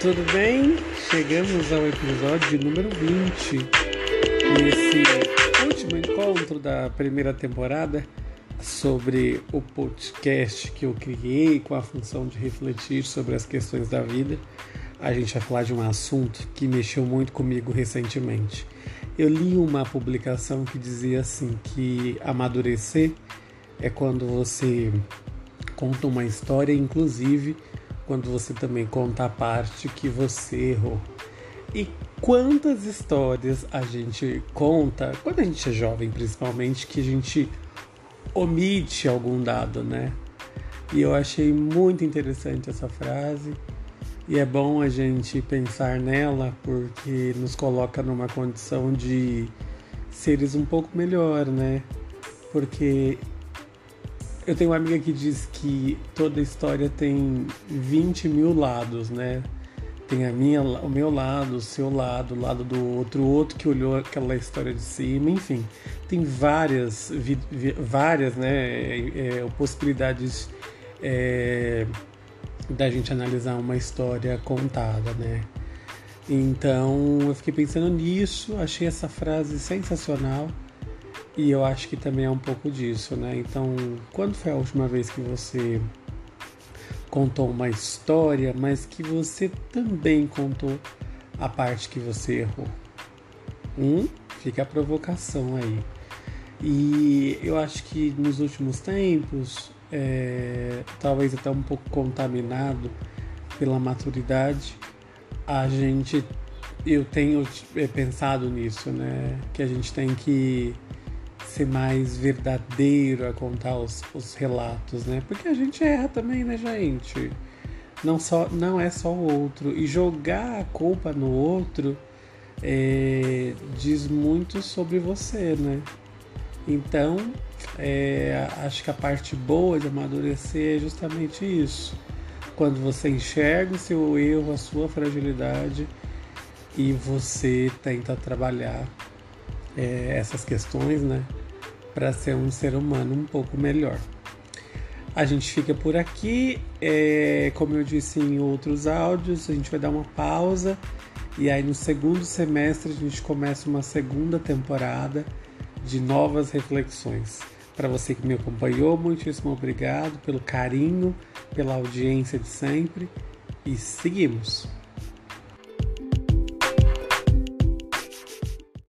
tudo bem? Chegamos ao episódio número 20 nesse último encontro da primeira temporada sobre o podcast que eu criei com a função de refletir sobre as questões da vida. A gente vai falar de um assunto que mexeu muito comigo recentemente. Eu li uma publicação que dizia assim que amadurecer é quando você conta uma história, inclusive quando você também conta a parte que você errou. E quantas histórias a gente conta, quando a gente é jovem principalmente, que a gente omite algum dado, né? E eu achei muito interessante essa frase. E é bom a gente pensar nela porque nos coloca numa condição de seres um pouco melhor, né? Porque eu tenho uma amiga que diz que toda história tem 20 mil lados, né? Tem a minha, o meu lado, o seu lado, o lado do outro, outro que olhou aquela história de cima, enfim. Tem várias, várias né, é, é, possibilidades é, da gente analisar uma história contada, né? Então eu fiquei pensando nisso, achei essa frase sensacional e eu acho que também é um pouco disso, né? Então, quando foi a última vez que você contou uma história, mas que você também contou a parte que você errou? Um, fica a provocação aí. E eu acho que nos últimos tempos, é, talvez até um pouco contaminado pela maturidade, a gente, eu tenho é, pensado nisso, né? Que a gente tem que ser mais verdadeiro a contar os, os relatos, né? Porque a gente erra também, né, gente? Não, só, não é só o outro. E jogar a culpa no outro é, diz muito sobre você, né? Então, é, acho que a parte boa de amadurecer é justamente isso. Quando você enxerga o seu erro, a sua fragilidade e você tenta trabalhar é, essas questões, né? Para ser um ser humano um pouco melhor. A gente fica por aqui, é, como eu disse em outros áudios, a gente vai dar uma pausa e aí no segundo semestre a gente começa uma segunda temporada de novas reflexões. Para você que me acompanhou, muitíssimo obrigado pelo carinho, pela audiência de sempre e seguimos.